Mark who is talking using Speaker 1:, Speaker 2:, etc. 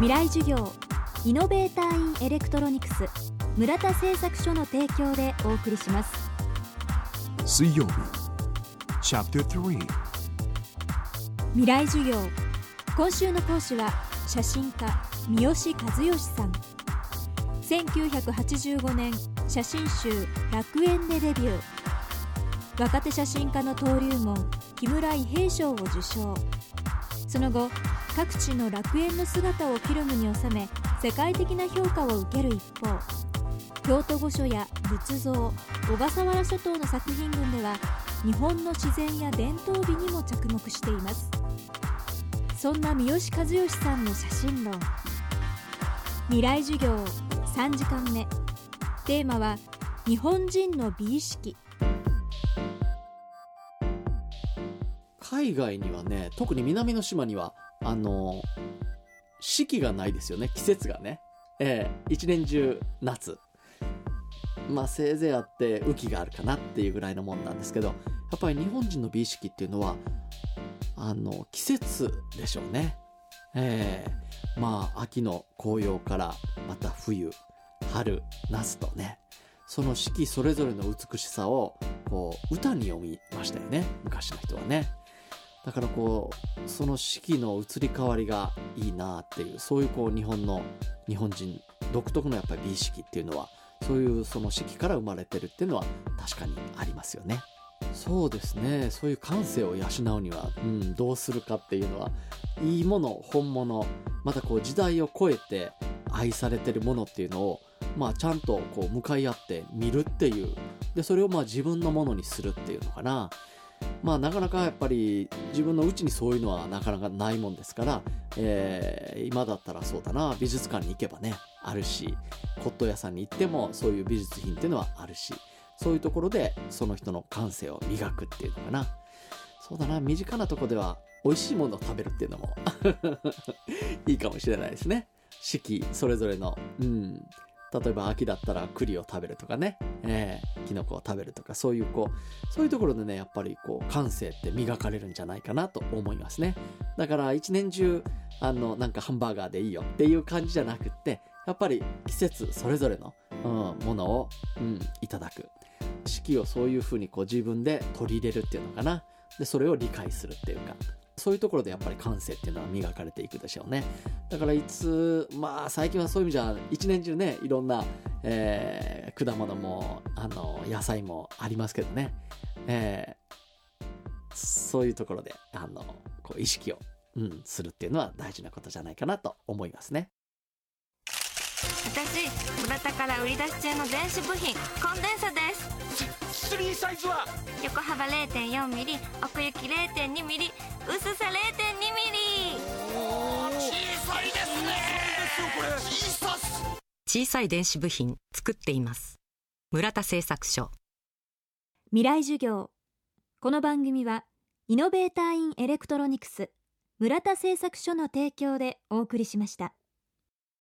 Speaker 1: 未来授業イノベーターインエレクトロニクス村田製作所の提供でお送りします。
Speaker 2: 水曜日 Chapter 3
Speaker 1: 未来授業今週の講師は写真家三好和義さん。1985年写真集「楽園」でデビュー。若手写真家の登竜門木村伊兵衛賞を受賞その後各地の楽園の姿をフィルムに収め世界的な評価を受ける一方京都御所や仏像小笠原諸島の作品群では日本の自然や伝統美にも着目しています。そんな三好和義さんの写真論未来授業3時間目。テーマは日本人の美意識。
Speaker 3: 海外にはね、特に南の島には、あの、四季がないですよね、季節がね。ええ一年中夏。まあせいぜいあって雨季があるかなっていうぐらいのもんなんですけど、やっぱり日本人の美意識っていうのは、あの、季節でしょうね。ええまあ秋の紅葉からまた冬、春、夏とね、その四季それぞれの美しさを、こう、歌に読みましたよね。昔の人はね。だからこう、その四季の移り変わりがいいなっていう、そういうこう日本の、日本人独特のやっぱり美意識っていうのは、そういうその四季から生まれてるっていうのは確かにありますよね。そうですね。そういう感性を養うには、うん、どうするかっていうのは、いいもの、本物、またこう時代を超えて愛されてるものっていうのを、まあちゃんとこう向かい合って見るっていう。で、それをまあ自分のものにするっていうのかな。まあなかなかやっぱり自分のうちにそういうのはなかなかないもんですから、えー、今だったらそうだな、美術館に行けばね、あるし、骨董屋さんに行ってもそういう美術品っていうのはあるし、そういうところでその人の感性を磨くっていうのかな。そうだな、身近なとこでは美味しいものを食べるっていうのも いいかもしれないですね。四季それぞれの、うん。例えば秋だったら栗を食べるとかね、えー、キノコを食べるとか、そういうこう、そういうところでね、やっぱりこう、感性って磨かれるんじゃないかなと思いますね。だから一年中、あの、なんかハンバーガーでいいよっていう感じじゃなくって、やっぱり季節それぞれの、うん、ものを、うん、いただく。四季をそういう風にこう自分で取り入れるっていうのかな。で、それを理解するっていうか。そういうところでやっぱり感性っていうのは磨かれていくでしょうね。だからいつ、まあ最近はそういう意味じゃ一年中ね、いろんな、えー、果物も、あの、野菜もありますけどね。えー、そういうところで、あの、こう意識を、うん、するっていうのは大事なことじゃないかなと思いますね。
Speaker 4: 私村田から売り出し中の電子部品コンデンサです。
Speaker 5: 3サイズは？
Speaker 4: 横幅 0.4mm 奥行き 0.2mm 薄さ 0.2mm
Speaker 5: 小さいですねこれ小さす
Speaker 6: 小さい電子部品作っています。村田製作所。
Speaker 1: 未来授業。この番組はイノベーターインエレクトロニクス村田製作所の提供でお送りしました